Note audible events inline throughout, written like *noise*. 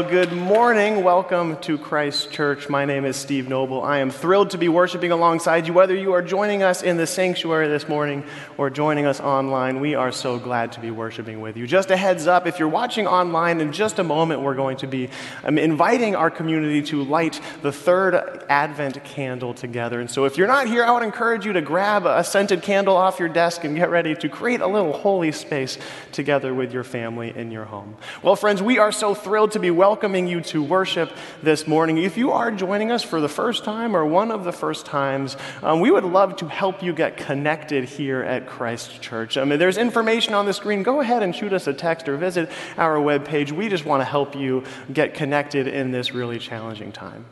Well, good morning. Welcome to Christ Church. My name is Steve Noble. I am thrilled to be worshiping alongside you, whether you are joining us in the sanctuary this morning or joining us online. We are so glad to be worshiping with you. Just a heads up if you're watching online, in just a moment, we're going to be um, inviting our community to light the third Advent candle together. And so, if you're not here, I would encourage you to grab a scented candle off your desk and get ready to create a little holy space together with your family in your home. Well, friends, we are so thrilled to be welcoming you to worship this morning. If you are joining us for the first time or one of the first times, um, we would love to help you get connected here at Christ Church. I mean, there's information on the screen. Go ahead and shoot us a text or visit our webpage. We just want to help you get connected in this really challenging time.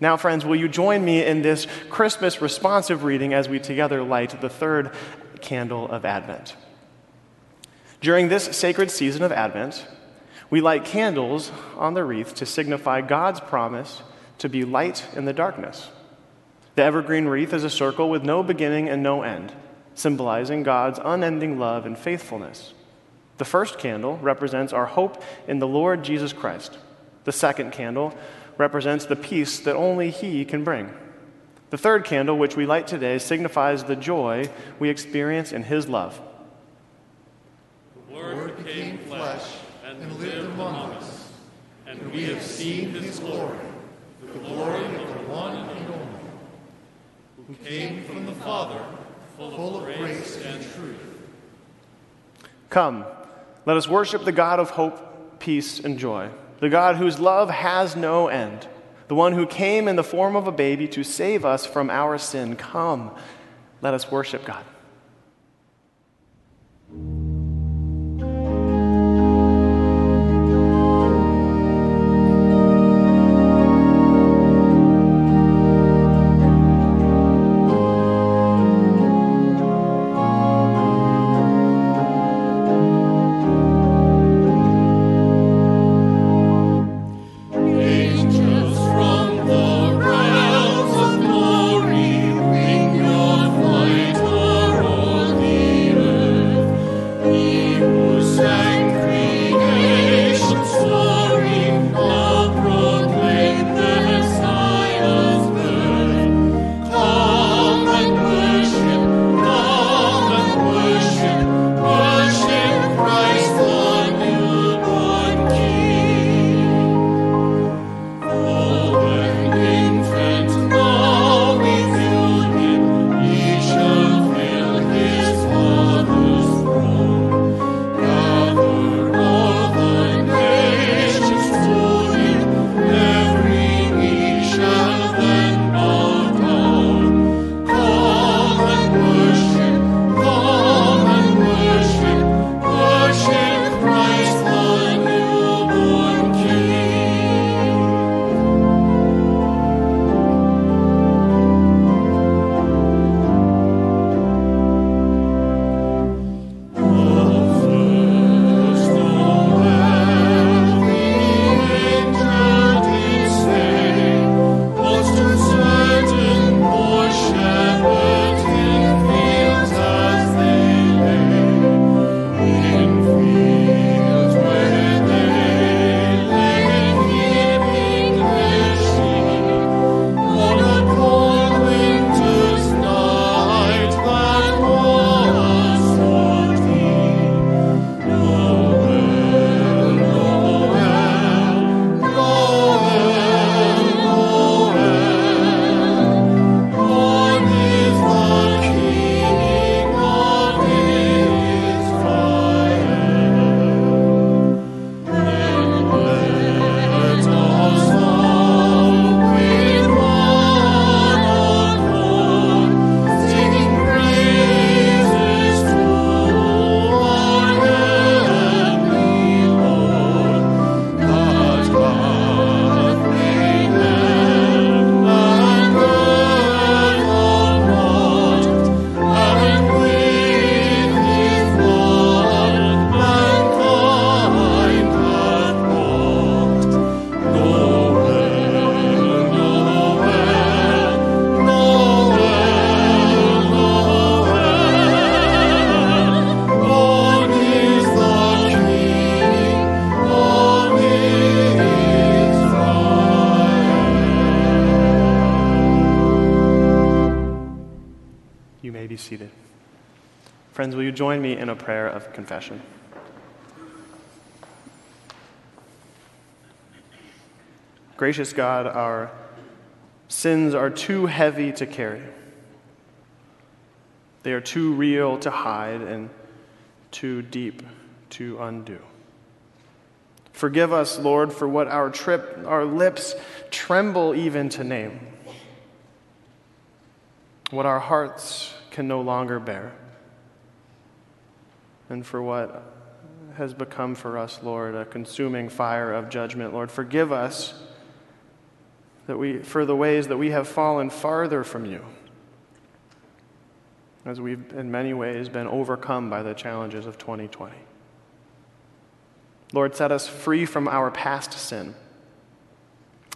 Now, friends, will you join me in this Christmas responsive reading as we together light the third candle of Advent? During this sacred season of Advent, we light candles on the wreath to signify God's promise to be light in the darkness. The evergreen wreath is a circle with no beginning and no end, symbolizing God's unending love and faithfulness. The first candle represents our hope in the Lord Jesus Christ. The second candle represents the peace that only He can bring. The third candle, which we light today, signifies the joy we experience in His love. The Word became flesh and lived among us, and we have seen his glory, the glory of the one and only, who came from the Father, full of grace and truth. Come, let us worship the God of hope, peace, and joy, the God whose love has no end, the one who came in the form of a baby to save us from our sin. Come, let us worship God. Confession? Gracious God, our sins are too heavy to carry. They are too real to hide and too deep to undo. Forgive us, Lord, for what our trip, our lips tremble even to name, what our hearts can no longer bear, and for what has become for us, Lord, a consuming fire of judgment. Lord, forgive us that we, for the ways that we have fallen farther from you, as we've in many ways been overcome by the challenges of 2020. Lord, set us free from our past sin.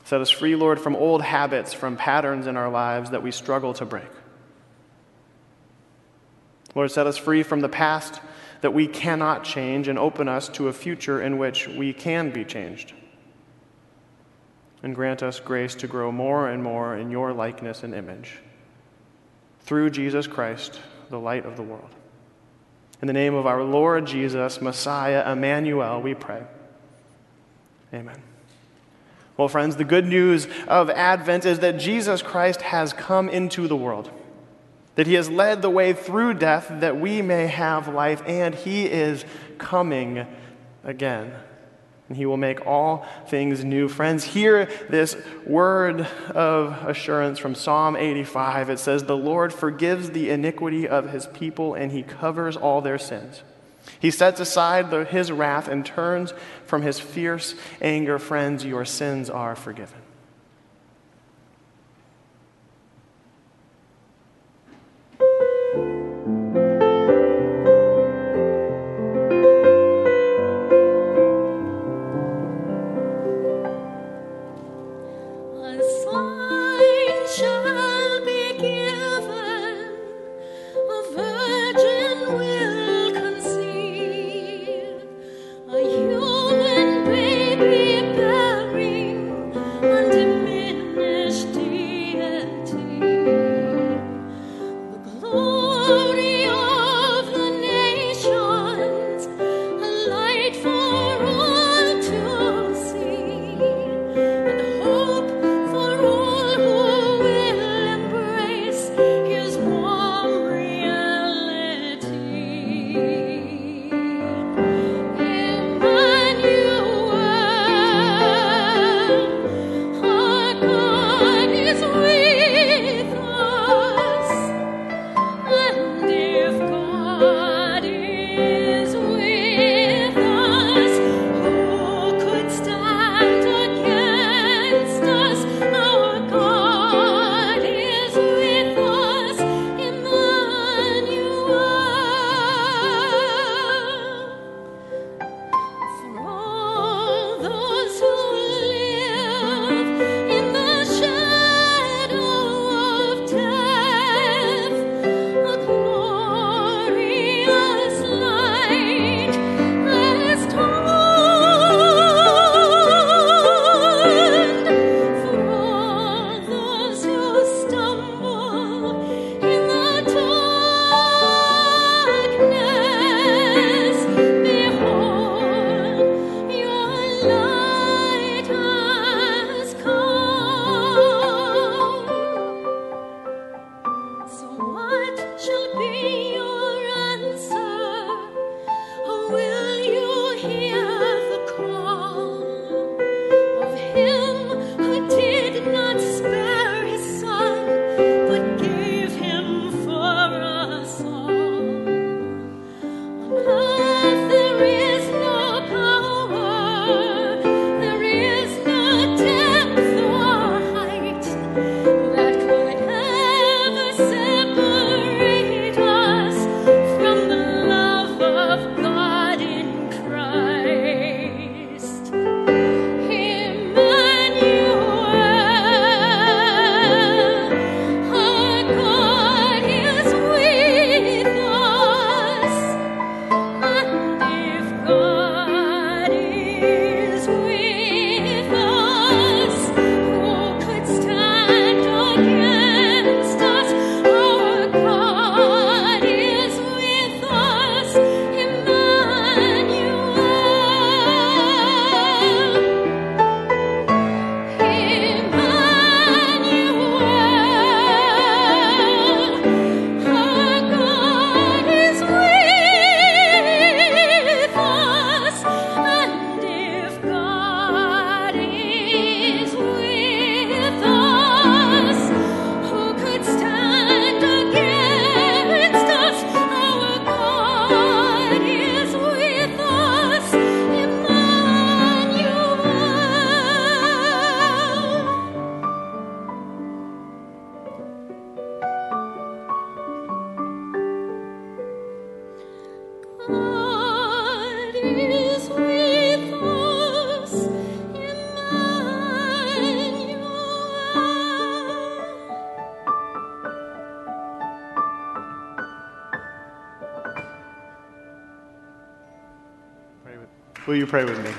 Set us free, Lord, from old habits, from patterns in our lives that we struggle to break. Lord, set us free from the past that we cannot change and open us to a future in which we can be changed. And grant us grace to grow more and more in your likeness and image. Through Jesus Christ, the light of the world. In the name of our Lord Jesus, Messiah, Emmanuel, we pray. Amen. Well, friends, the good news of Advent is that Jesus Christ has come into the world, that he has led the way through death that we may have life, and he is coming again and he will make all things new. Friends, hear this word of assurance from Psalm 85. It says, The Lord forgives the iniquity of his people, and he covers all their sins. He sets aside the, his wrath and turns from his fierce anger. Friends, your sins are forgiven. Pray with me?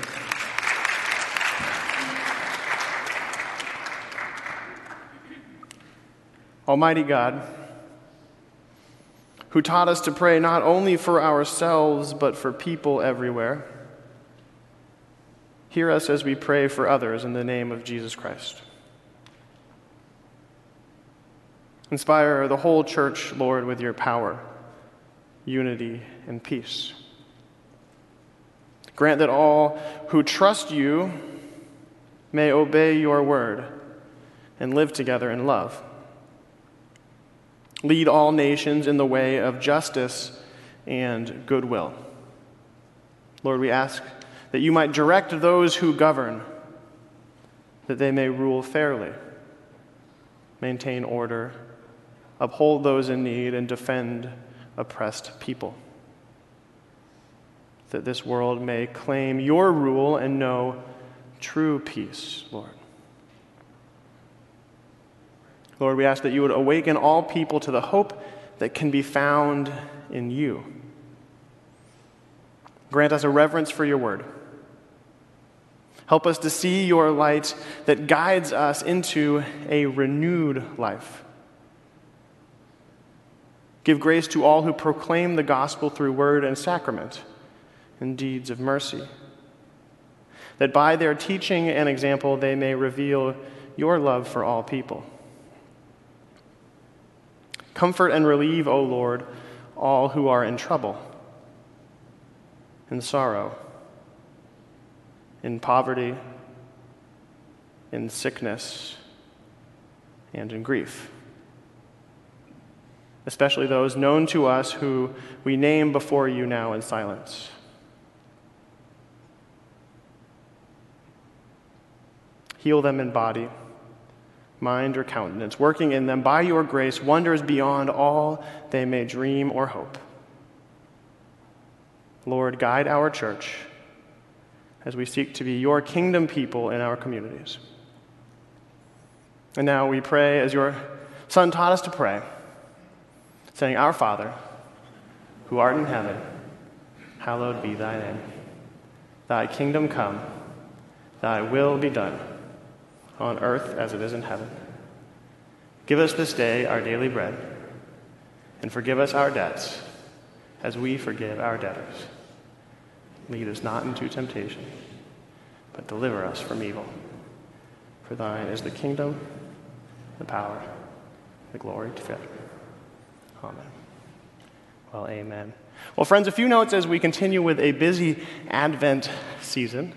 Almighty God, who taught us to pray not only for ourselves, but for people everywhere, hear us as we pray for others in the name of Jesus Christ. Inspire the whole church, Lord, with your power, unity, and peace. Grant that all who trust you may obey your word and live together in love. Lead all nations in the way of justice and goodwill. Lord, we ask that you might direct those who govern, that they may rule fairly, maintain order, uphold those in need, and defend oppressed people that this world may claim your rule and know true peace, Lord. Lord, we ask that you would awaken all people to the hope that can be found in you. Grant us a reverence for your word. Help us to see your light that guides us into a renewed life. Give grace to all who proclaim the gospel through word and sacrament and deeds of mercy. That by their teaching and example they may reveal your love for all people. Comfort and relieve, O Lord, all who are in trouble, in sorrow, in poverty, in sickness, and in grief. Especially those known to us who we name before you now in silence. Heal them in body, mind, or countenance, working in them by your grace wonders beyond all they may dream or hope. Lord, guide our church as we seek to be your kingdom people in our communities. And now we pray as your Son taught us to pray, saying, Our Father, who art in heaven, hallowed be thy name. Thy kingdom come, thy will be done on earth as it is in heaven. Give us this day our daily bread, and forgive us our debts as we forgive our debtors. Lead us not into temptation, but deliver us from evil. For thine is the kingdom, the power, the glory to forever. Amen. Well, amen. Well, friends, a few notes as we continue with a busy Advent season.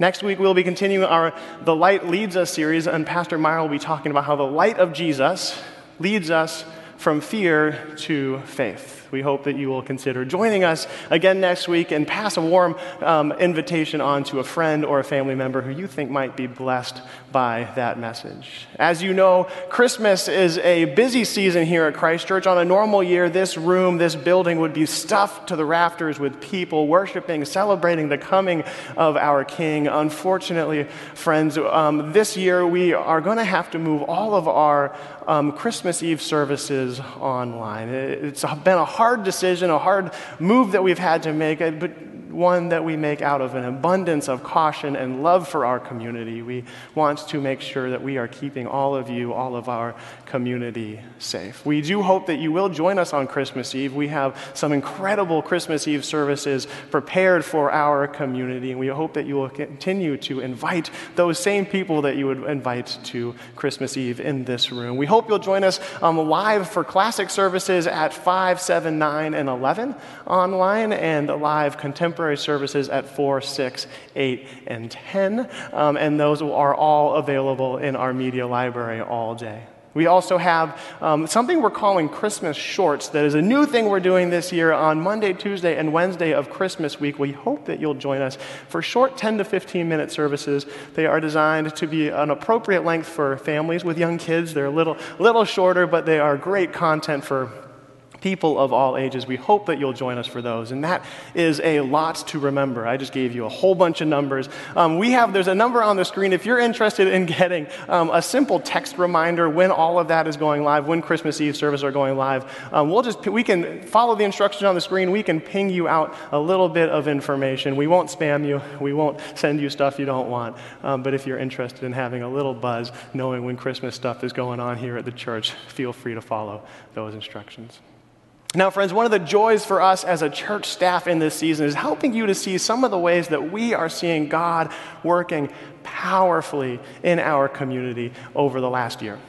Next week, we'll be continuing our The Light Leads Us series, and Pastor Meyer will be talking about how the light of Jesus leads us from fear to faith. We hope that you will consider joining us again next week and pass a warm um, invitation on to a friend or a family member who you think might be blessed by that message. As you know, Christmas is a busy season here at Christ Church. On a normal year, this room, this building would be stuffed to the rafters with people worshiping, celebrating the coming of our King. Unfortunately, friends, um, this year we are going to have to move all of our um, Christmas Eve services online. It's been a hard decision, a hard move that we've had to make, but one that we make out of an abundance of caution and love for our community. We want to make sure that we are keeping all of you, all of our community safe. We do hope that you will join us on Christmas Eve. We have some incredible Christmas Eve services prepared for our community, and we hope that you will continue to invite those same people that you would invite to Christmas Eve in this room. We hope you'll join us um, live for classic services at 5, 7, 9, and 11 online, and live contemporary services at 4, 6, 8, and 10. Um, and those are all available in our media library all day. We also have um, something we're calling Christmas Shorts that is a new thing we're doing this year on Monday, Tuesday, and Wednesday of Christmas week. We hope that you'll join us for short 10 to 15 minute services. They are designed to be an appropriate length for families with young kids. They're a little, little shorter, but they are great content for people of all ages. We hope that you'll join us for those. And that is a lot to remember. I just gave you a whole bunch of numbers. Um, we have, there's a number on the screen. If you're interested in *laughs* getting um, a simple text reminder when all of that is going live, when Christmas Eve services are going live, um, we'll just, we can follow the instructions on the screen. We can ping you out a little bit of information. We won't spam you. We won't send you stuff you don't want. Um, but if you're interested in having a little buzz, knowing when Christmas stuff is going on here at the church, feel free to follow those instructions. Now, friends, one of the joys for us as a church staff in this season is helping you to see some of the ways that we are seeing God working powerfully in our community over the last year.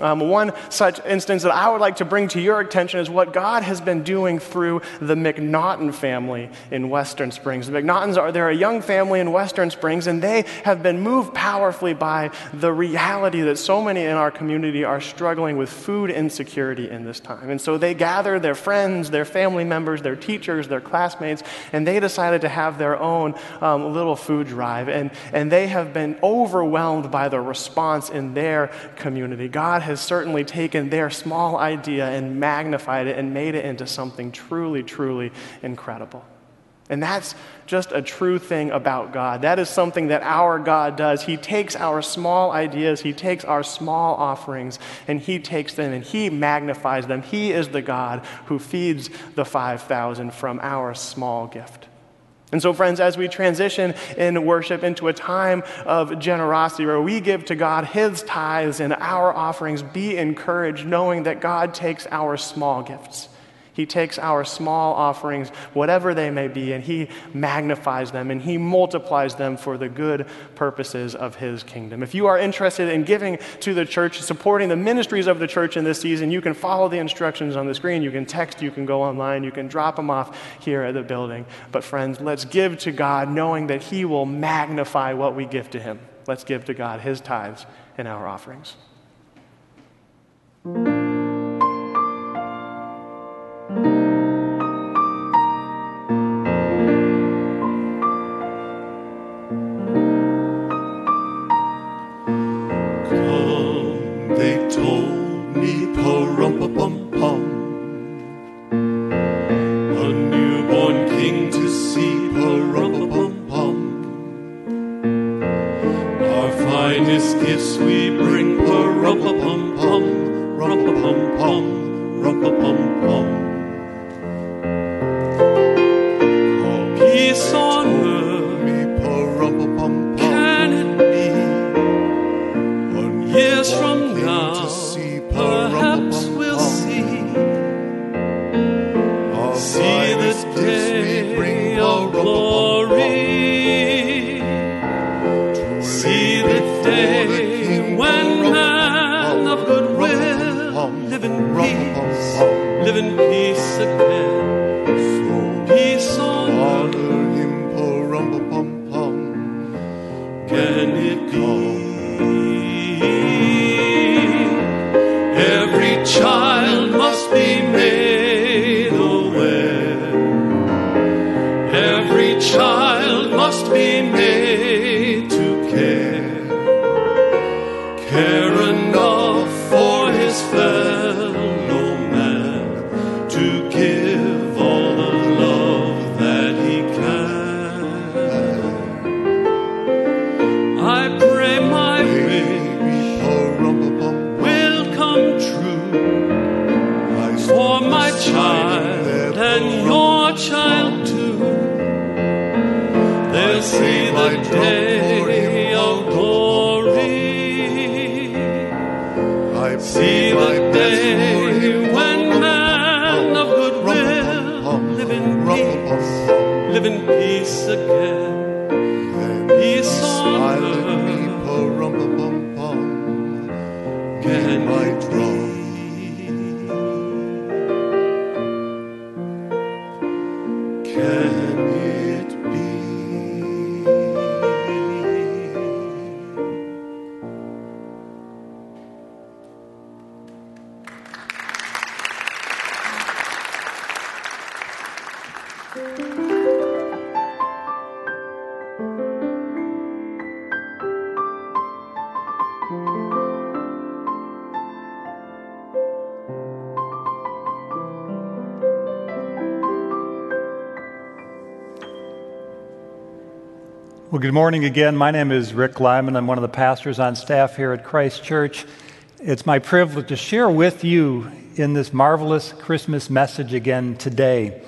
Um, one such instance that I would like to bring to your attention is what God has been doing through the McNaughton family in Western Springs. The McNaughtons are they're a young family in Western Springs, and they have been moved powerfully by the reality that so many in our community are struggling with food insecurity in this time. And so they gather their friends, their family members, their teachers, their classmates, and they decided to have their own um, little food drive. And, and they have been overwhelmed by the response in their community. God has certainly taken their small idea and magnified it and made it into something truly, truly incredible. And that's just a true thing about God. That is something that our God does. He takes our small ideas, He takes our small offerings, and He takes them and He magnifies them. He is the God who feeds the 5,000 from our small gift. And so, friends, as we transition in worship into a time of generosity where we give to God His tithes and our offerings, be encouraged knowing that God takes our small gifts he takes our small offerings, whatever they may be, and He magnifies them and He multiplies them for the good purposes of His kingdom. If you are interested in giving to the church, supporting the ministries of the church in this season, you can follow the instructions on the screen. You can text, you can go online, you can drop them off here at the building. But, friends, let's give to God knowing that He will magnify what we give to Him. Let's give to God His tithes and our offerings. brightest gifts we bring. Rumpa pum pum, rumpa pum pum, rumpa pum pum. Well, good morning again. My name is Rick Lyman. I'm one of the pastors on staff here at Christ Church. It's my privilege to share with you in this marvelous Christmas message again today.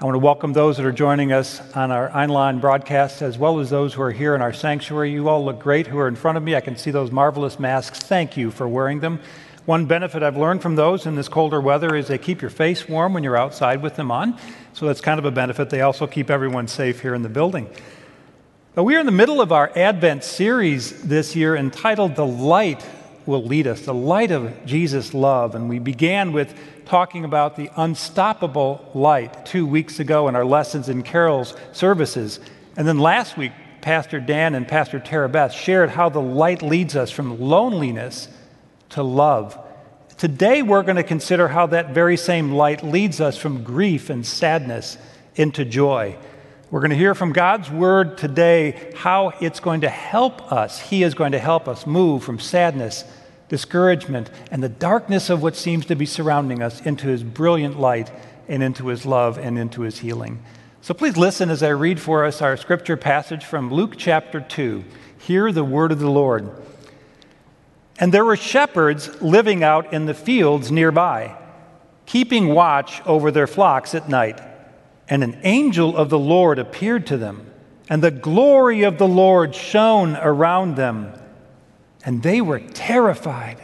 I want to welcome those that are joining us on our online broadcast as well as those who are here in our sanctuary. You all look great who are in front of me. I can see those marvelous masks. Thank you for wearing them. One benefit I've learned from those in this colder weather is they keep your face warm when you're outside with them on. So that's kind of a benefit. They also keep everyone safe here in the building. We are in the middle of our Advent series this year entitled The Light Will Lead Us, the light of Jesus' love. And we began with talking about the unstoppable light two weeks ago in our lessons in Carol's services. And then last week, Pastor Dan and Pastor Tara Beth shared how the light leads us from loneliness to love. Today, we're going to consider how that very same light leads us from grief and sadness into joy. We're going to hear from God's word today how it's going to help us. He is going to help us move from sadness, discouragement, and the darkness of what seems to be surrounding us into his brilliant light and into his love and into his healing. So please listen as I read for us our scripture passage from Luke chapter 2. Hear the word of the Lord. And there were shepherds living out in the fields nearby, keeping watch over their flocks at night and an angel of the Lord appeared to them, and the glory of the Lord shone around them, and they were terrified.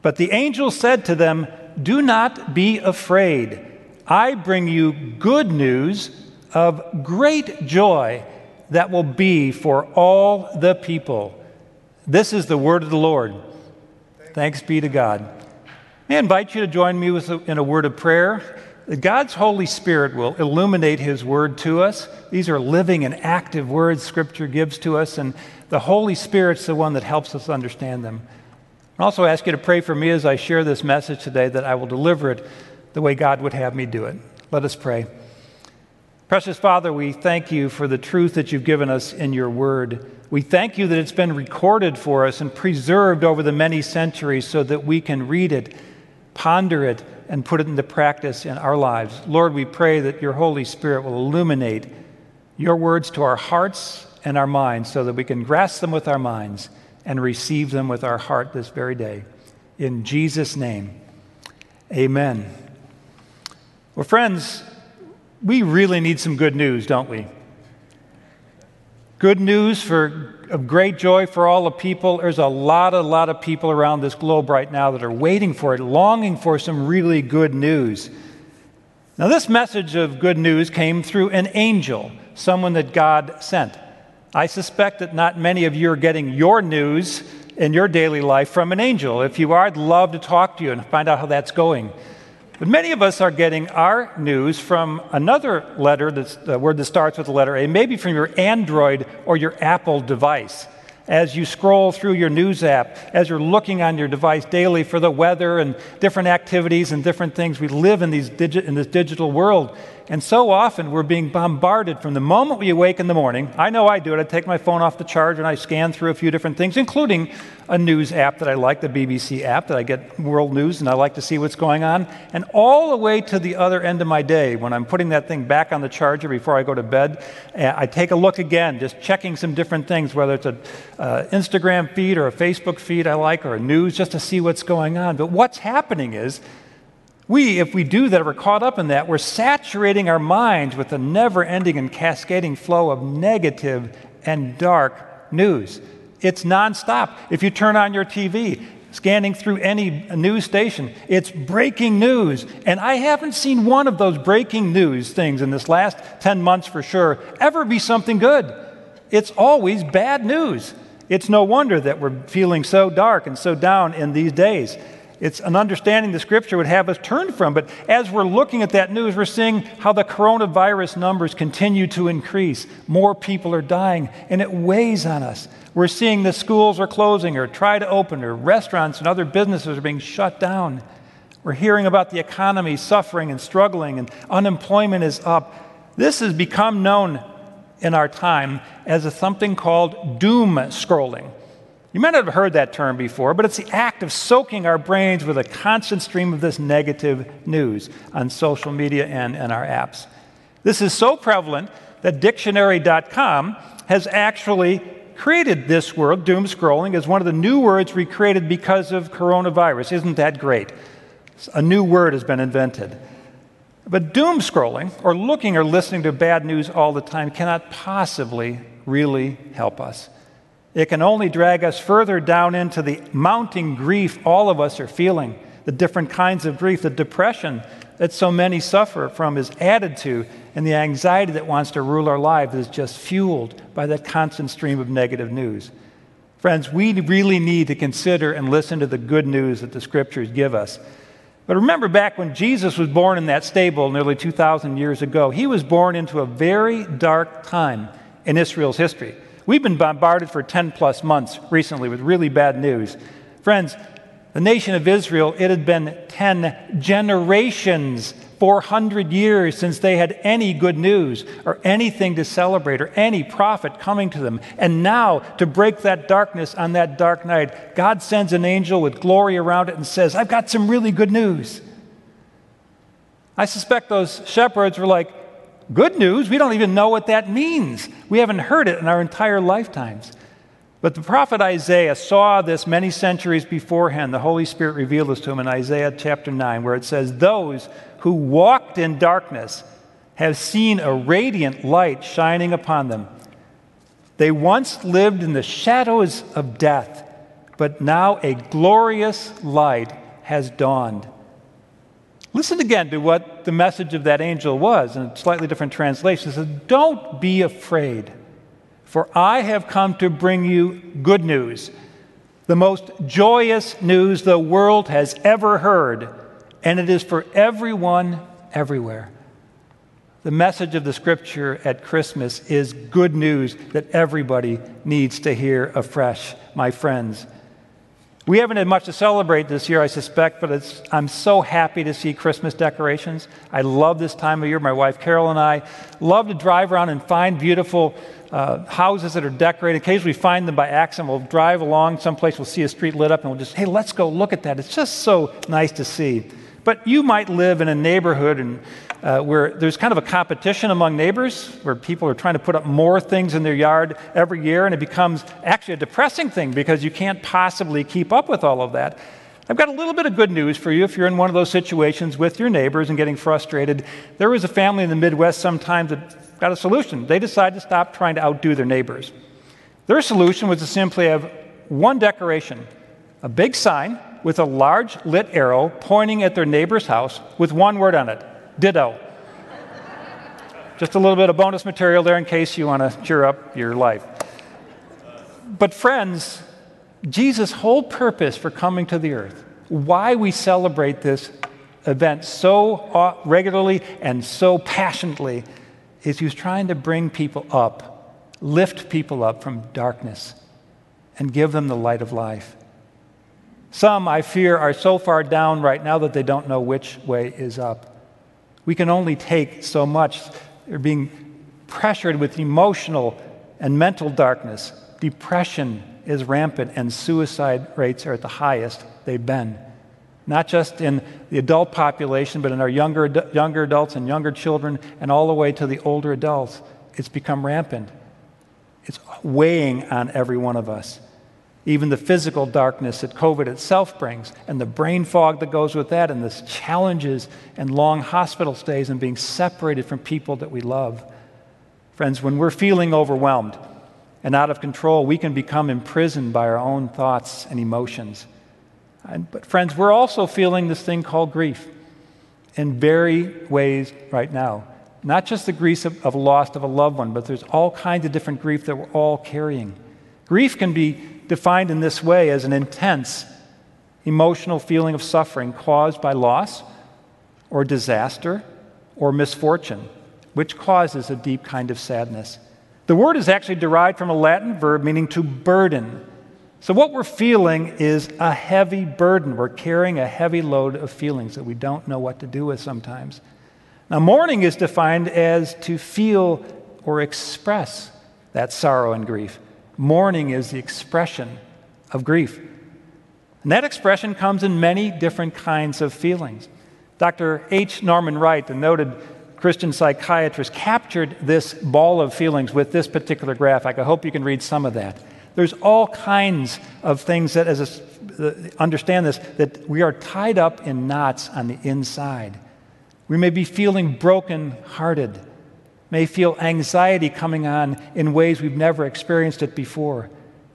But the angel said to them, Do not be afraid. I bring you good news of great joy that will be for all the people. This is the word of the Lord. Thanks be to God. May I invite you to join me in a word of prayer. God's Holy Spirit will illuminate His Word to us. These are living and active words Scripture gives to us, and the Holy Spirit's the one that helps us understand them. I also ask you to pray for me as I share this message today that I will deliver it the way God would have me do it. Let us pray. Precious Father, we thank you for the truth that you've given us in your word. We thank you that it's been recorded for us and preserved over the many centuries so that we can read it, ponder it, and put it into practice in our lives. Lord, we pray that your Holy Spirit will illuminate your words to our hearts and our minds so that we can grasp them with our minds and receive them with our heart this very day. In Jesus' name, amen. Well, friends, we really need some good news, don't we? Good news for of great joy for all the people. There's a lot, a lot of people around this globe right now that are waiting for it, longing for some really good news. Now, this message of good news came through an angel, someone that God sent. I suspect that not many of you are getting your news in your daily life from an angel. If you are, I'd love to talk to you and find out how that's going. But many of us are getting our news from another letter, that's, a word that starts with the letter A, maybe from your Android or your Apple device. As you scroll through your news app, as you're looking on your device daily for the weather and different activities and different things, we live in, these digi- in this digital world. And so often we're being bombarded from the moment we awake in the morning. I know I do it. I take my phone off the charge and I scan through a few different things, including a news app that I like, the BBC app, that I get world news and I like to see what's going on. And all the way to the other end of my day, when I'm putting that thing back on the charger before I go to bed, eh, I take a look again, just checking some different things, whether it's an uh, Instagram feed or a Facebook feed I like or a news, just to see what's going on. But what's happening is, we, if we do that, we're caught up in that, we're saturating our minds with a never ending and cascading flow of negative and dark news. It's nonstop. If you turn on your TV, scanning through any news station, it's breaking news. And I haven't seen one of those breaking news things in this last 10 months for sure ever be something good. It's always bad news. It's no wonder that we're feeling so dark and so down in these days. It's an understanding the scripture would have us turn from. But as we're looking at that news, we're seeing how the coronavirus numbers continue to increase. More people are dying, and it weighs on us. We're seeing the schools are closing or try to open, or restaurants and other businesses are being shut down. We're hearing about the economy suffering and struggling, and unemployment is up. This has become known in our time as a, something called doom scrolling. You might not have heard that term before, but it's the act of soaking our brains with a constant stream of this negative news on social media and, and our apps. This is so prevalent that dictionary.com has actually created this word, doom scrolling, as one of the new words recreated because of coronavirus. Isn't that great? A new word has been invented. But doom scrolling, or looking or listening to bad news all the time, cannot possibly really help us. It can only drag us further down into the mounting grief all of us are feeling, the different kinds of grief, the depression that so many suffer from is added to, and the anxiety that wants to rule our lives is just fueled by that constant stream of negative news. Friends, we really need to consider and listen to the good news that the scriptures give us. But remember back when Jesus was born in that stable nearly 2,000 years ago, he was born into a very dark time in Israel's history. We've been bombarded for 10 plus months recently with really bad news. Friends, the nation of Israel, it had been 10 generations, 400 years since they had any good news or anything to celebrate or any prophet coming to them. And now, to break that darkness on that dark night, God sends an angel with glory around it and says, I've got some really good news. I suspect those shepherds were like, Good news? We don't even know what that means. We haven't heard it in our entire lifetimes. But the prophet Isaiah saw this many centuries beforehand. The Holy Spirit revealed this to him in Isaiah chapter 9, where it says, Those who walked in darkness have seen a radiant light shining upon them. They once lived in the shadows of death, but now a glorious light has dawned. Listen again to what the message of that angel was in a slightly different translation. It says, Don't be afraid. For I have come to bring you good news, the most joyous news the world has ever heard, and it is for everyone everywhere. The message of the scripture at Christmas is good news that everybody needs to hear afresh, my friends. We haven't had much to celebrate this year, I suspect, but I'm so happy to see Christmas decorations. I love this time of year. My wife Carol and I love to drive around and find beautiful uh, houses that are decorated. Occasionally, we find them by accident. We'll drive along someplace, we'll see a street lit up, and we'll just, hey, let's go look at that. It's just so nice to see. But you might live in a neighborhood and, uh, where there's kind of a competition among neighbors, where people are trying to put up more things in their yard every year, and it becomes actually a depressing thing because you can't possibly keep up with all of that. I've got a little bit of good news for you if you're in one of those situations with your neighbors and getting frustrated. There was a family in the Midwest sometimes that got a solution. They decided to stop trying to outdo their neighbors. Their solution was to simply have one decoration a big sign with a large lit arrow pointing at their neighbor's house with one word on it ditto. Just a little bit of bonus material there in case you want to cheer up your life. But, friends, Jesus' whole purpose for coming to the earth, why we celebrate this event so uh, regularly and so passionately, is he was trying to bring people up, lift people up from darkness, and give them the light of life. Some, I fear, are so far down right now that they don't know which way is up. We can only take so much. They're being pressured with emotional and mental darkness. Depression is rampant, and suicide rates are at the highest they've been not just in the adult population, but in our younger, younger adults and younger children, and all the way to the older adults. It's become rampant. It's weighing on every one of us. Even the physical darkness that COVID itself brings, and the brain fog that goes with that, and the challenges and long hospital stays and being separated from people that we love. Friends, when we're feeling overwhelmed and out of control, we can become imprisoned by our own thoughts and emotions. And, but, friends, we're also feeling this thing called grief in very ways right now. Not just the grief of, of loss of a loved one, but there's all kinds of different grief that we're all carrying. Grief can be defined in this way as an intense emotional feeling of suffering caused by loss or disaster or misfortune, which causes a deep kind of sadness. The word is actually derived from a Latin verb meaning to burden. So, what we're feeling is a heavy burden. We're carrying a heavy load of feelings that we don't know what to do with sometimes. Now, mourning is defined as to feel or express that sorrow and grief. Mourning is the expression of grief. And that expression comes in many different kinds of feelings. Dr. H. Norman Wright, the noted Christian psychiatrist, captured this ball of feelings with this particular graphic. I hope you can read some of that. There's all kinds of things that, as a, uh, understand this, that we are tied up in knots on the inside. We may be feeling broken hearted, may feel anxiety coming on in ways we've never experienced it before.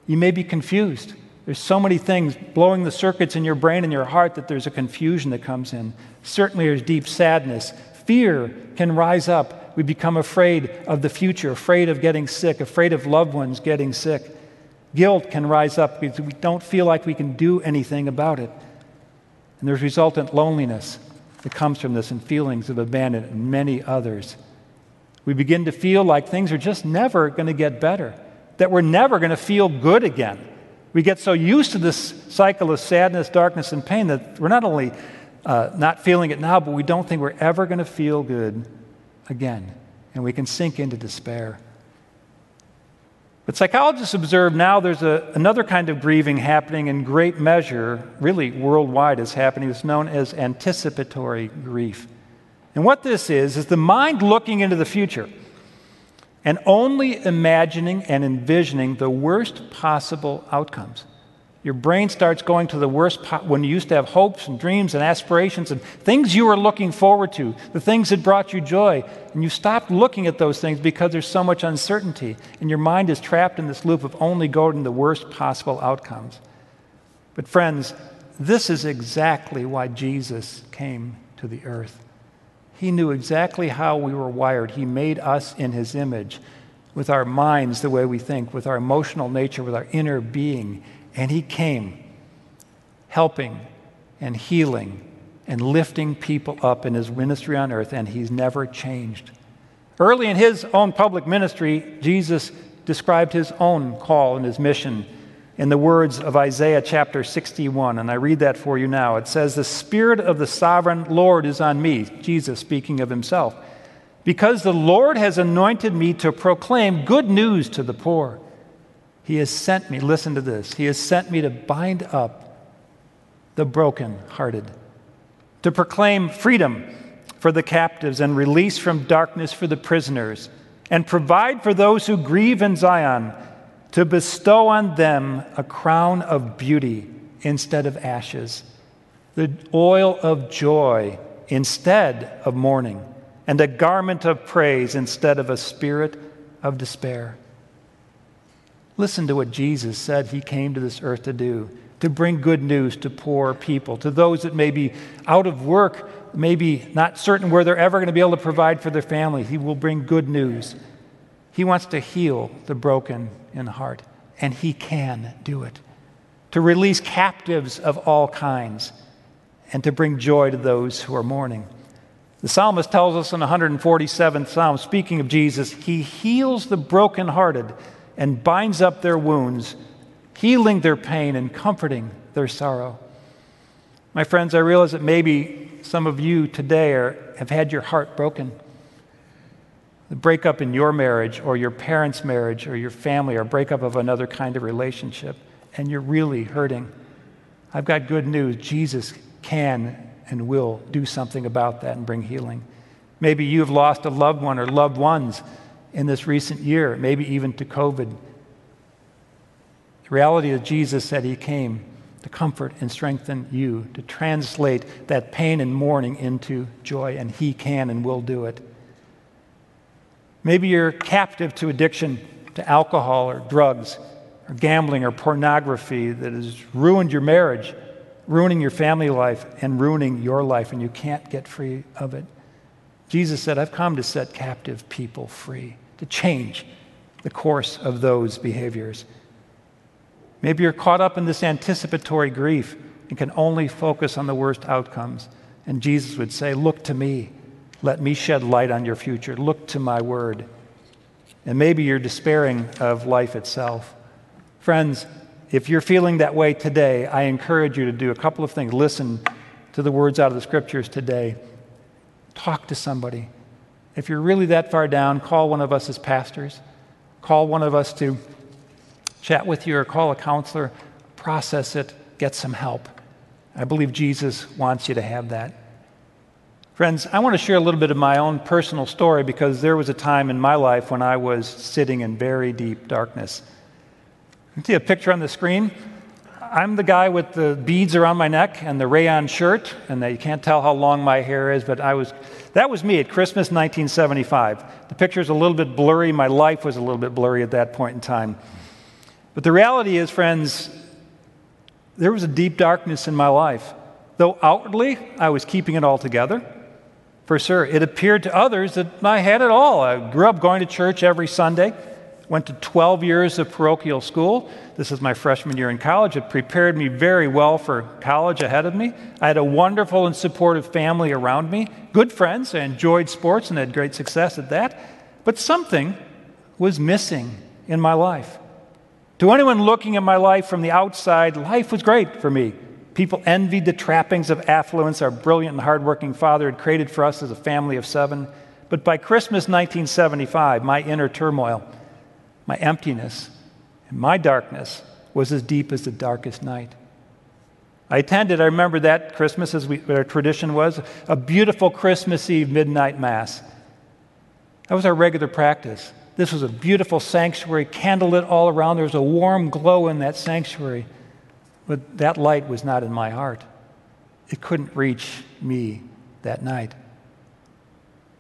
You may be confused. There's so many things blowing the circuits in your brain and your heart that there's a confusion that comes in. Certainly, there's deep sadness. Fear can rise up. We become afraid of the future, afraid of getting sick, afraid of loved ones getting sick. Guilt can rise up because we don't feel like we can do anything about it. And there's resultant loneliness that comes from this and feelings of abandonment and many others. We begin to feel like things are just never going to get better, that we're never going to feel good again. We get so used to this cycle of sadness, darkness, and pain that we're not only uh, not feeling it now, but we don't think we're ever going to feel good again. And we can sink into despair. But psychologists observe now there's a, another kind of grieving happening in great measure, really worldwide, is happening. It's known as anticipatory grief. And what this is, is the mind looking into the future and only imagining and envisioning the worst possible outcomes. Your brain starts going to the worst po- when you used to have hopes and dreams and aspirations and things you were looking forward to, the things that brought you joy. And you stopped looking at those things because there's so much uncertainty. And your mind is trapped in this loop of only going to the worst possible outcomes. But, friends, this is exactly why Jesus came to the earth. He knew exactly how we were wired. He made us in His image with our minds the way we think, with our emotional nature, with our inner being. And he came helping and healing and lifting people up in his ministry on earth, and he's never changed. Early in his own public ministry, Jesus described his own call and his mission in the words of Isaiah chapter 61, and I read that for you now. It says, The Spirit of the sovereign Lord is on me, Jesus speaking of himself, because the Lord has anointed me to proclaim good news to the poor. He has sent me, listen to this, He has sent me to bind up the brokenhearted, to proclaim freedom for the captives and release from darkness for the prisoners, and provide for those who grieve in Zion, to bestow on them a crown of beauty instead of ashes, the oil of joy instead of mourning, and a garment of praise instead of a spirit of despair. Listen to what Jesus said he came to this earth to do to bring good news to poor people, to those that may be out of work, maybe not certain where they're ever going to be able to provide for their family. He will bring good news. He wants to heal the broken in heart, and he can do it. To release captives of all kinds, and to bring joy to those who are mourning. The psalmist tells us in the 147th Psalm, speaking of Jesus, he heals the brokenhearted and binds up their wounds, healing their pain and comforting their sorrow. My friends, I realize that maybe some of you today are, have had your heart broken. The breakup in your marriage or your parents' marriage or your family or breakup of another kind of relationship, and you're really hurting. I've got good news. Jesus can and will do something about that and bring healing. Maybe you've lost a loved one or loved ones in this recent year, maybe even to COVID. The reality is, Jesus said He came to comfort and strengthen you, to translate that pain and mourning into joy, and He can and will do it. Maybe you're captive to addiction to alcohol or drugs or gambling or pornography that has ruined your marriage, ruining your family life, and ruining your life, and you can't get free of it. Jesus said, I've come to set captive people free to change the course of those behaviors. Maybe you're caught up in this anticipatory grief and can only focus on the worst outcomes. And Jesus would say, Look to me. Let me shed light on your future. Look to my word. And maybe you're despairing of life itself. Friends, if you're feeling that way today, I encourage you to do a couple of things. Listen to the words out of the scriptures today. Talk to somebody. If you're really that far down, call one of us as pastors. Call one of us to chat with you or call a counselor, process it, get some help. I believe Jesus wants you to have that. Friends, I want to share a little bit of my own personal story because there was a time in my life when I was sitting in very deep darkness. You see a picture on the screen? I'm the guy with the beads around my neck and the rayon shirt, and you can't tell how long my hair is, but I was, that was me at Christmas 1975. The picture's a little bit blurry. My life was a little bit blurry at that point in time. But the reality is, friends, there was a deep darkness in my life. Though outwardly I was keeping it all together, for sure. It appeared to others that I had it all. I grew up going to church every Sunday, went to 12 years of parochial school. This is my freshman year in college. It prepared me very well for college ahead of me. I had a wonderful and supportive family around me, good friends. I enjoyed sports and had great success at that. But something was missing in my life. To anyone looking at my life from the outside, life was great for me. People envied the trappings of affluence our brilliant and hardworking father had created for us as a family of seven. But by Christmas 1975, my inner turmoil, my emptiness, and my darkness was as deep as the darkest night. I attended, I remember that Christmas, as we, our tradition was, a beautiful Christmas Eve midnight Mass. That was our regular practice. This was a beautiful sanctuary, candlelit all around. There was a warm glow in that sanctuary. But that light was not in my heart. It couldn't reach me that night.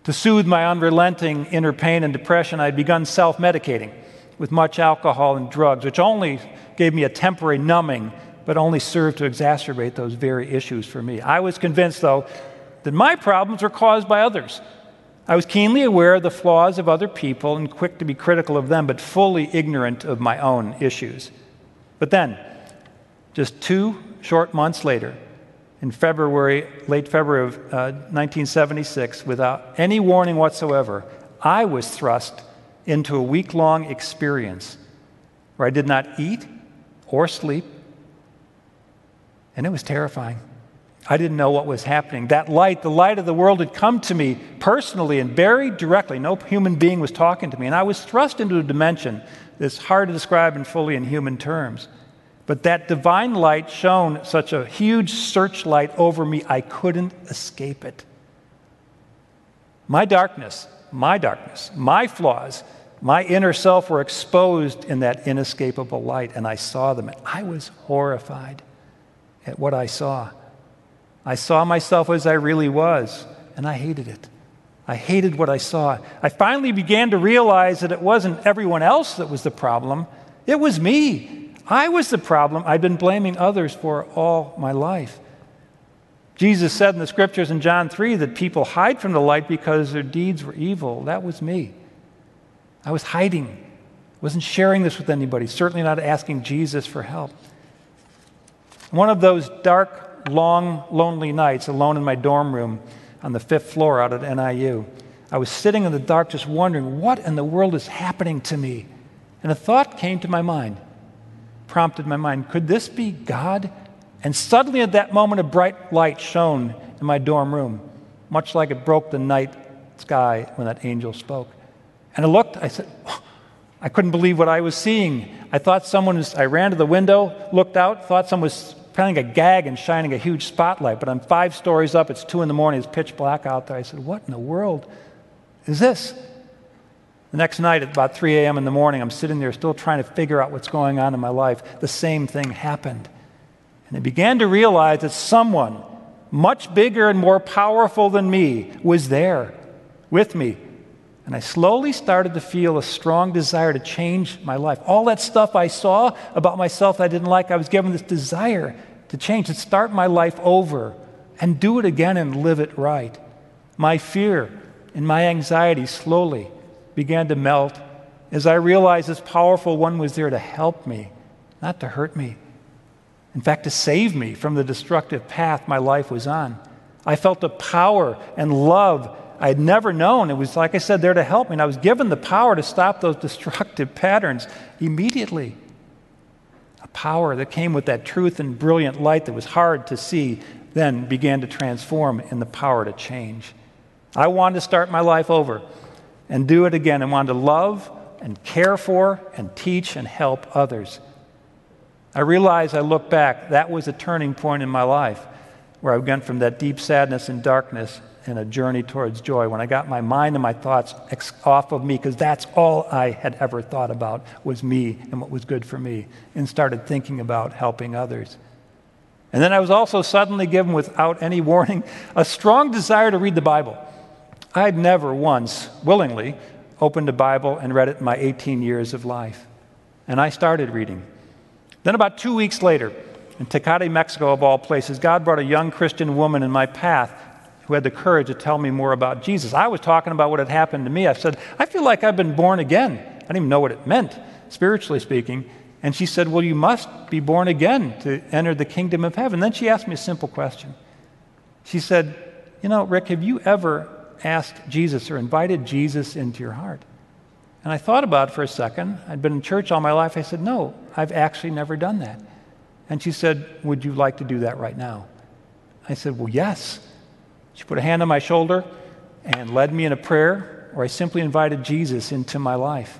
To soothe my unrelenting inner pain and depression, I had begun self medicating with much alcohol and drugs, which only gave me a temporary numbing, but only served to exacerbate those very issues for me. I was convinced, though, that my problems were caused by others. I was keenly aware of the flaws of other people and quick to be critical of them, but fully ignorant of my own issues. But then, just two short months later, in February, late February of uh, 1976, without any warning whatsoever, I was thrust into a week long experience where I did not eat or sleep, and it was terrifying. I didn't know what was happening. That light, the light of the world, had come to me personally and very directly. No human being was talking to me, and I was thrust into a dimension that's hard to describe in fully in human terms. But that divine light shone such a huge searchlight over me, I couldn't escape it. My darkness, my darkness, my flaws, my inner self were exposed in that inescapable light, and I saw them. And I was horrified at what I saw. I saw myself as I really was, and I hated it. I hated what I saw. I finally began to realize that it wasn't everyone else that was the problem, it was me. I was the problem I'd been blaming others for all my life. Jesus said in the scriptures in John 3 that people hide from the light because their deeds were evil. That was me. I was hiding. I wasn't sharing this with anybody, certainly not asking Jesus for help. One of those dark, long, lonely nights alone in my dorm room on the fifth floor out at NIU, I was sitting in the dark just wondering what in the world is happening to me. And a thought came to my mind prompted my mind could this be God? And suddenly, at that moment, a bright light shone in my dorm room, much like it broke the night sky when that angel spoke. And I looked, I said, oh, I couldn't believe what I was seeing. I thought someone was, I ran to the window, looked out, thought someone was playing a gag and shining a huge spotlight. But I'm five stories up, it's two in the morning, it's pitch black out there. I said, What in the world is this? The next night at about 3 a.m. in the morning, I'm sitting there still trying to figure out what's going on in my life. The same thing happened. And I began to realize that someone much bigger and more powerful than me was there with me. And I slowly started to feel a strong desire to change my life. All that stuff I saw about myself I didn't like, I was given this desire to change, to start my life over and do it again and live it right. My fear and my anxiety slowly began to melt as I realized this powerful one was there to help me, not to hurt me. In fact, to save me from the destructive path my life was on. I felt a power and love I had never known. It was, like I said, there to help me. And I was given the power to stop those *laughs* destructive patterns immediately. A power that came with that truth and brilliant light that was hard to see, then began to transform in the power to change. I wanted to start my life over and do it again and want to love and care for and teach and help others. I realize I look back, that was a turning point in my life where I went from that deep sadness and darkness in a journey towards joy when I got my mind and my thoughts ex- off of me, because that's all I had ever thought about was me and what was good for me, and started thinking about helping others. And then I was also suddenly given, without any warning, a strong desire to read the Bible. I had never once willingly opened a Bible and read it in my 18 years of life. And I started reading. Then, about two weeks later, in Tecate, Mexico, of all places, God brought a young Christian woman in my path who had the courage to tell me more about Jesus. I was talking about what had happened to me. I said, I feel like I've been born again. I didn't even know what it meant, spiritually speaking. And she said, Well, you must be born again to enter the kingdom of heaven. Then she asked me a simple question. She said, You know, Rick, have you ever asked Jesus or invited Jesus into your heart? And I thought about it for a second. I'd been in church all my life. I said, No, I've actually never done that. And she said, Would you like to do that right now? I said, Well, yes. She put a hand on my shoulder and led me in a prayer where I simply invited Jesus into my life.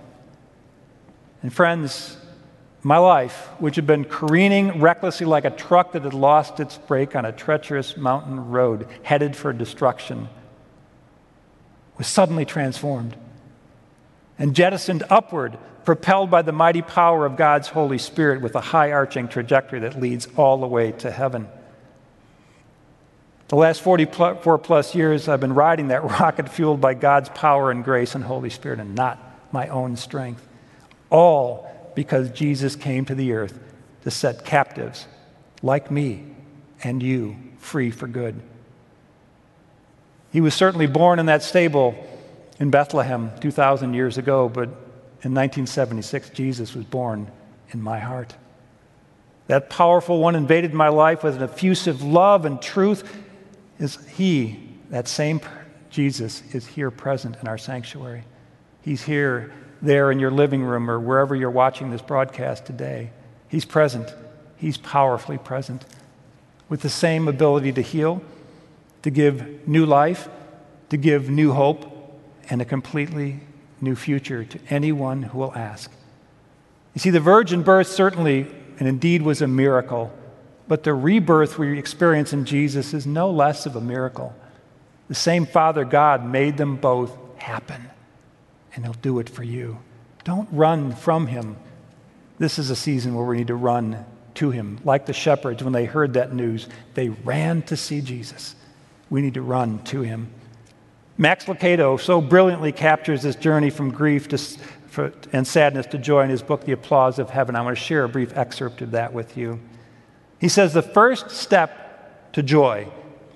And friends, my life, which had been careening recklessly like a truck that had lost its brake on a treacherous mountain road headed for destruction, was suddenly transformed and jettisoned upward, propelled by the mighty power of God's Holy Spirit with a high arching trajectory that leads all the way to heaven. The last 44 plus years, I've been riding that *laughs* rocket fueled by God's power and grace and Holy Spirit and not my own strength. All because Jesus came to the earth to set captives like me and you free for good. He was certainly born in that stable in Bethlehem 2,000 years ago, but in 1976, Jesus was born in my heart. That powerful one invaded my life with an effusive love and truth. Is He, that same Jesus, is here present in our sanctuary. He's here, there in your living room, or wherever you're watching this broadcast today. He's present. He's powerfully present with the same ability to heal, to give new life, to give new hope, and a completely new future to anyone who will ask. You see, the virgin birth certainly and indeed was a miracle, but the rebirth we experience in Jesus is no less of a miracle. The same Father God made them both happen, and He'll do it for you. Don't run from Him. This is a season where we need to run to Him. Like the shepherds, when they heard that news, they ran to see Jesus. We need to run to Him. Max Lucado so brilliantly captures this journey from grief to, for, and sadness to joy in his book, The Applause of Heaven. I want to share a brief excerpt of that with you. He says, The first step to joy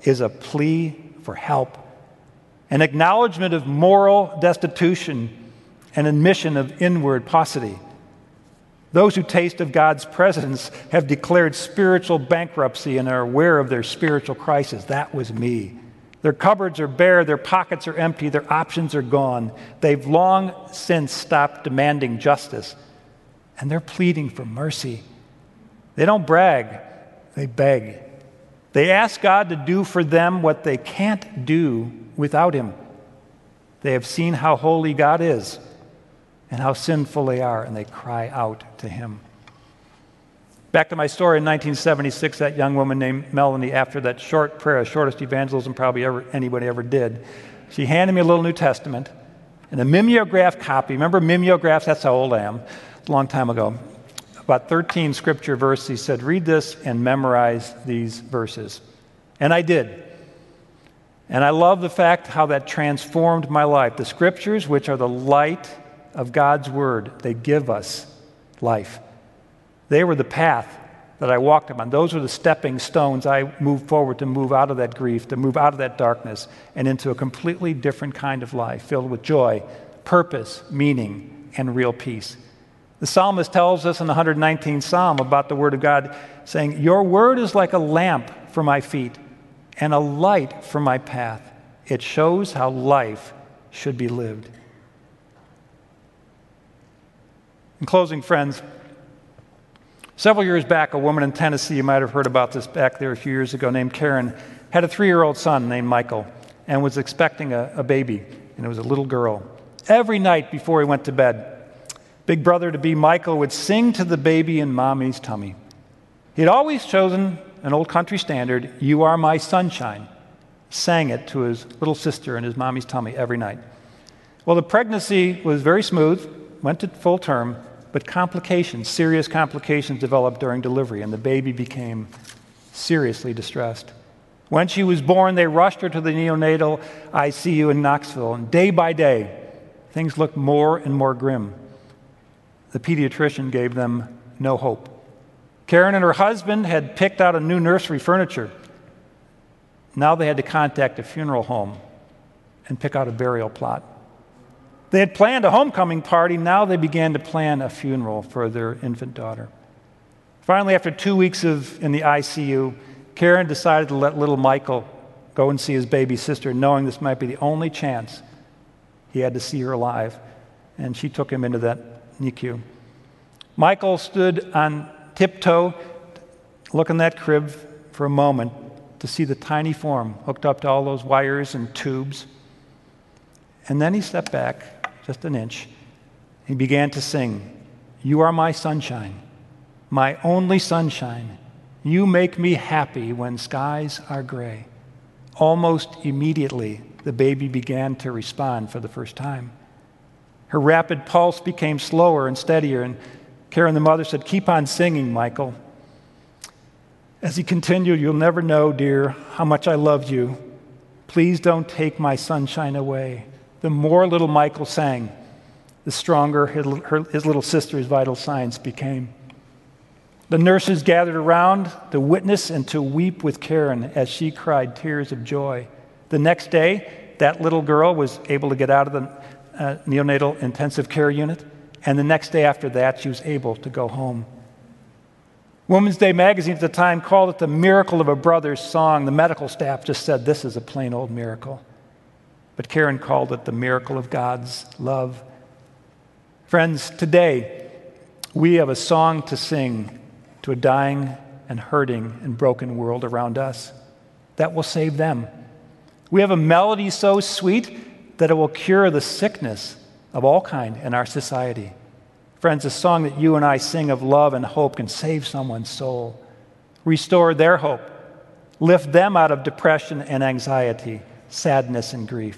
is a plea for help, an acknowledgement of moral destitution, an admission of inward paucity. Those who taste of God's presence have declared spiritual bankruptcy and are aware of their spiritual crisis. That was me. Their cupboards are bare, their pockets are empty, their options are gone. They've long since stopped demanding justice, and they're pleading for mercy. They don't brag, they beg. They ask God to do for them what they can't do without Him. They have seen how holy God is and how sinful they are, and they cry out to Him. Back to my story in 1976, that young woman named Melanie, after that short prayer, shortest evangelism probably ever, anybody ever did, she handed me a little New Testament and a mimeograph copy. Remember mimeographs? That's how old I am. a long time ago. About 13 scripture verses. He said, Read this and memorize these verses. And I did. And I love the fact how that transformed my life. The scriptures, which are the light of God's word, they give us life. They were the path that I walked upon. Those were the stepping stones I moved forward to move out of that grief, to move out of that darkness, and into a completely different kind of life filled with joy, purpose, meaning, and real peace. The psalmist tells us in the 119th psalm about the Word of God, saying, Your Word is like a lamp for my feet and a light for my path. It shows how life should be lived. In closing, friends, Several years back, a woman in Tennessee, you might have heard about this back there a few years ago, named Karen, had a three year old son named Michael and was expecting a, a, baby, and it was a little girl. Every night before he went to bed, big brother to be Michael would sing to the baby in mommy's tummy. He'd always chosen an old country standard, You Are My Sunshine. sang it to his little sister in his mommy's tummy every night. Well, the pregnancy was very smooth, went to full term, but complications, serious complications developed during delivery, and the baby became seriously distressed. When she was born, they rushed her to the neonatal ICU in Knoxville, and day by day, things looked more and more grim. The pediatrician gave them no hope. Karen and her husband had picked out a new nursery furniture. Now they had to contact a funeral home and pick out a burial plot. They had planned a homecoming party. Now they began to plan a funeral for their infant daughter. Finally, after two weeks of, in the ICU, Karen decided to let little Michael go and see his baby sister, knowing this might be the only chance he had to see her alive. And she took him into that NICU. Michael stood on tiptoe, looking that crib for a moment to see the tiny form hooked up to all those wires and tubes. And then he stepped back just an inch. He began to sing, You are my sunshine, my only sunshine. You make me happy when skies are gray. Almost immediately, the baby began to respond for the first time. Her rapid pulse became slower and steadier, and Karen, the mother, said, Keep on singing, Michael. As he continued, You'll never know, dear, how much I loved you. Please don't take my sunshine away. The more little Michael sang, the stronger his, little sister's vital signs became. The nurses gathered around to witness and to weep with Karen as she cried tears of joy. The next day, that little girl was able to get out of the uh, neonatal intensive care unit, and the next day after that, she was able to go home. Women's Day magazine at the time called it the miracle of a brother's song. The medical staff just said this is a plain old miracle. But Karen called it the miracle of God's love. Friends, today we have a song to sing to a dying and hurting and broken world around us that will save them. We have a melody so sweet that it will cure the sickness of all kind in our society. Friends, a song that you and I sing of love and hope can save someone's soul, restore their hope, lift them out of depression and anxiety, sadness and grief.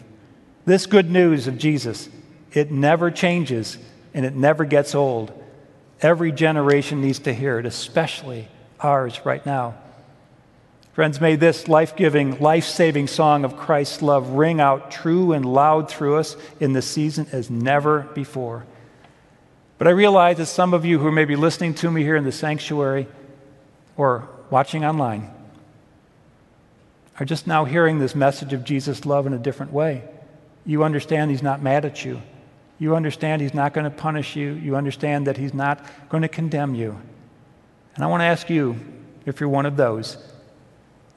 This good news of Jesus, it never changes and it never gets old. Every generation needs to hear it, especially ours right now. Friends, may this life giving, life saving song of Christ's love ring out true and loud through us in this season as never before. But I realize that some of you who may be listening to me here in the sanctuary or watching online are just now hearing this message of Jesus' love in a different way. You understand He's not mad at you. You understand He's not going to punish you. You understand that He's not going to condemn you. And I want to ask you, if you're one of those,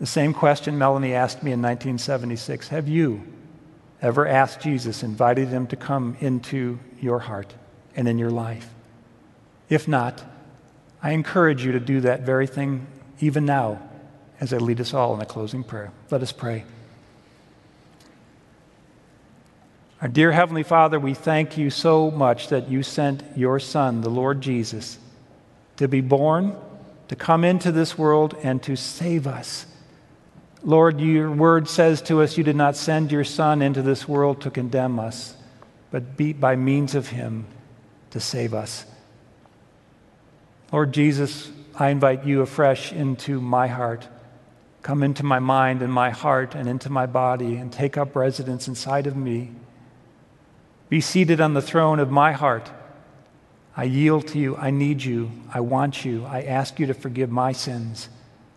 the same question Melanie asked me in 1976 Have you ever asked Jesus, invited Him to come into your heart? and in your life. If not, I encourage you to do that very thing even now as I lead us all in a closing prayer. Let us pray. Our dear Heavenly Father, we thank you so much that you sent your Son, the Lord Jesus, to be born, to come into this world, and to save us. Lord, your word says to us, you did not send your Son into this world to condemn us, but be, by means of him to save us. Lord Jesus, I invite you afresh into my heart. Come into my mind and my heart and into my body and take up residence inside of me. Be seated on the throne of my heart. I yield to you. I need you. I want you. I ask you to forgive my sins.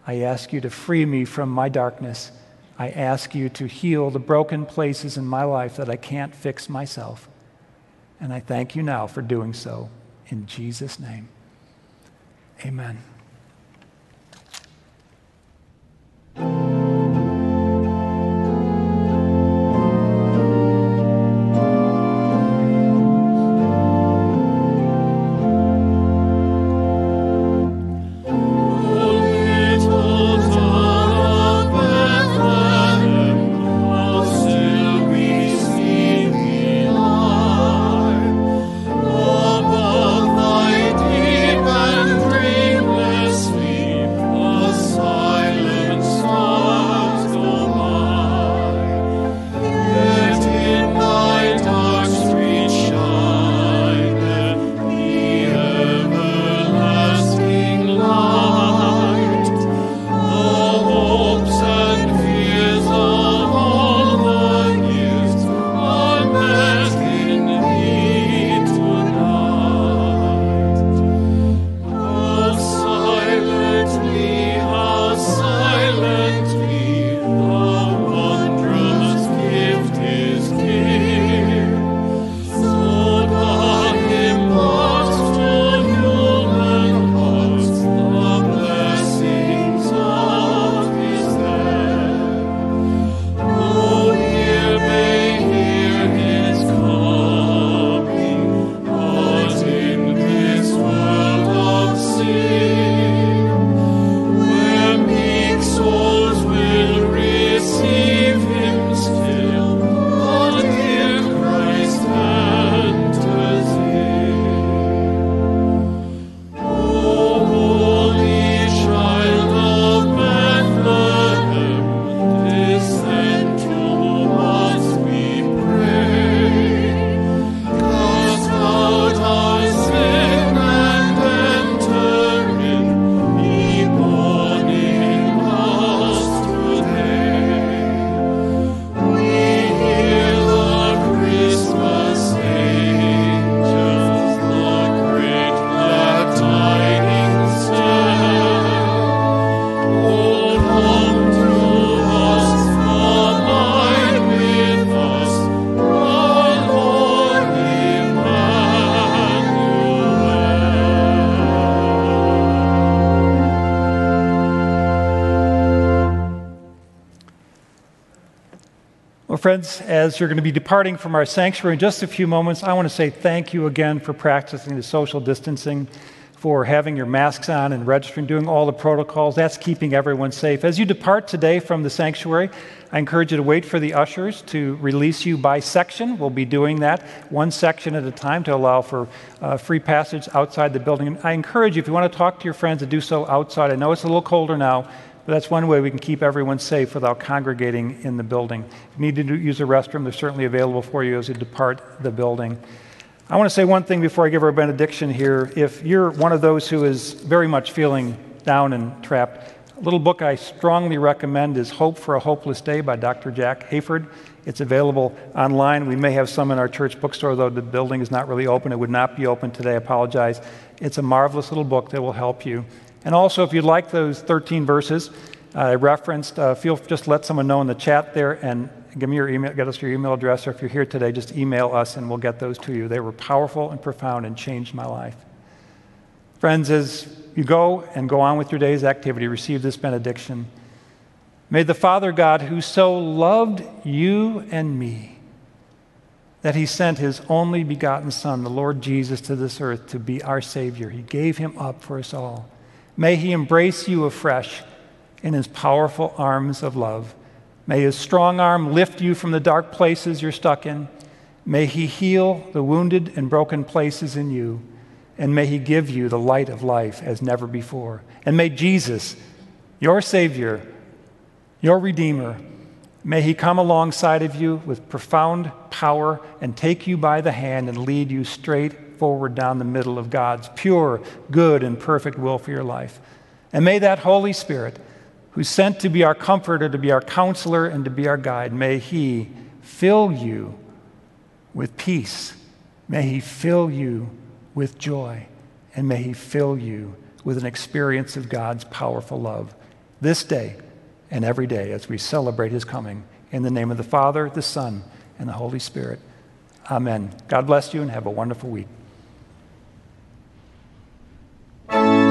I ask you to free me from my darkness. I ask you to heal the broken places in my life that I can't fix myself. And I thank you now for doing so. In Jesus' name, amen. Friends, as you're going to be departing from our sanctuary in just a few moments, I want to say thank you again for practicing the social distancing, for having your masks on and registering, doing all the protocols. That's keeping everyone safe. As you depart today from the sanctuary, I encourage you to wait for the ushers to release you by section. We'll be doing that one section at a time to allow for uh, free passage outside the building. I encourage you, if you want to talk to your friends, to do so outside. I know it's a little colder now. But that's one way we can keep everyone safe without congregating in the building. If you need to use a restroom, they're certainly available for you as you depart the building. I want to say one thing before I give our benediction here. If you're one of those who is very much feeling down and trapped, a little book I strongly recommend is Hope for a Hopeless Day by Dr. Jack Hayford. It's available online. We may have some in our church bookstore, though the building is not really open. It would not be open today. I apologize. It's a marvelous little book that will help you. And also, if you'd like those 13 verses uh, I referenced, uh, feel just let someone know in the chat there and give me your email, get us your email address, or if you're here today, just email us and we'll get those to you. They were powerful and profound and changed my life. Friends, as you go and go on with your day's activity, receive this benediction. May the Father God, who so loved you and me, that he sent his only begotten Son, the Lord Jesus, to this earth to be our Savior. He gave him up for us all. May He embrace you afresh in His powerful arms of love. May His strong arm lift you from the dark places you're stuck in. May He heal the wounded and broken places in you. And may He give you the light of life as never before. And may Jesus, your Savior, your Redeemer, may He come alongside of you with profound power and take you by the hand and lead you straight forward down the middle of God's pure, good, and perfect will for your life. And may that Holy Spirit, who's sent to be our comforter, to be our counselor, and to be our guide, may He fill you with peace. May He fill you with joy. And may He fill you with an experience of God's powerful love this day and every day as we celebrate His coming. In the name of the Father, the Son, and the Holy Spirit. Amen. God bless you and have a wonderful week. Thank you.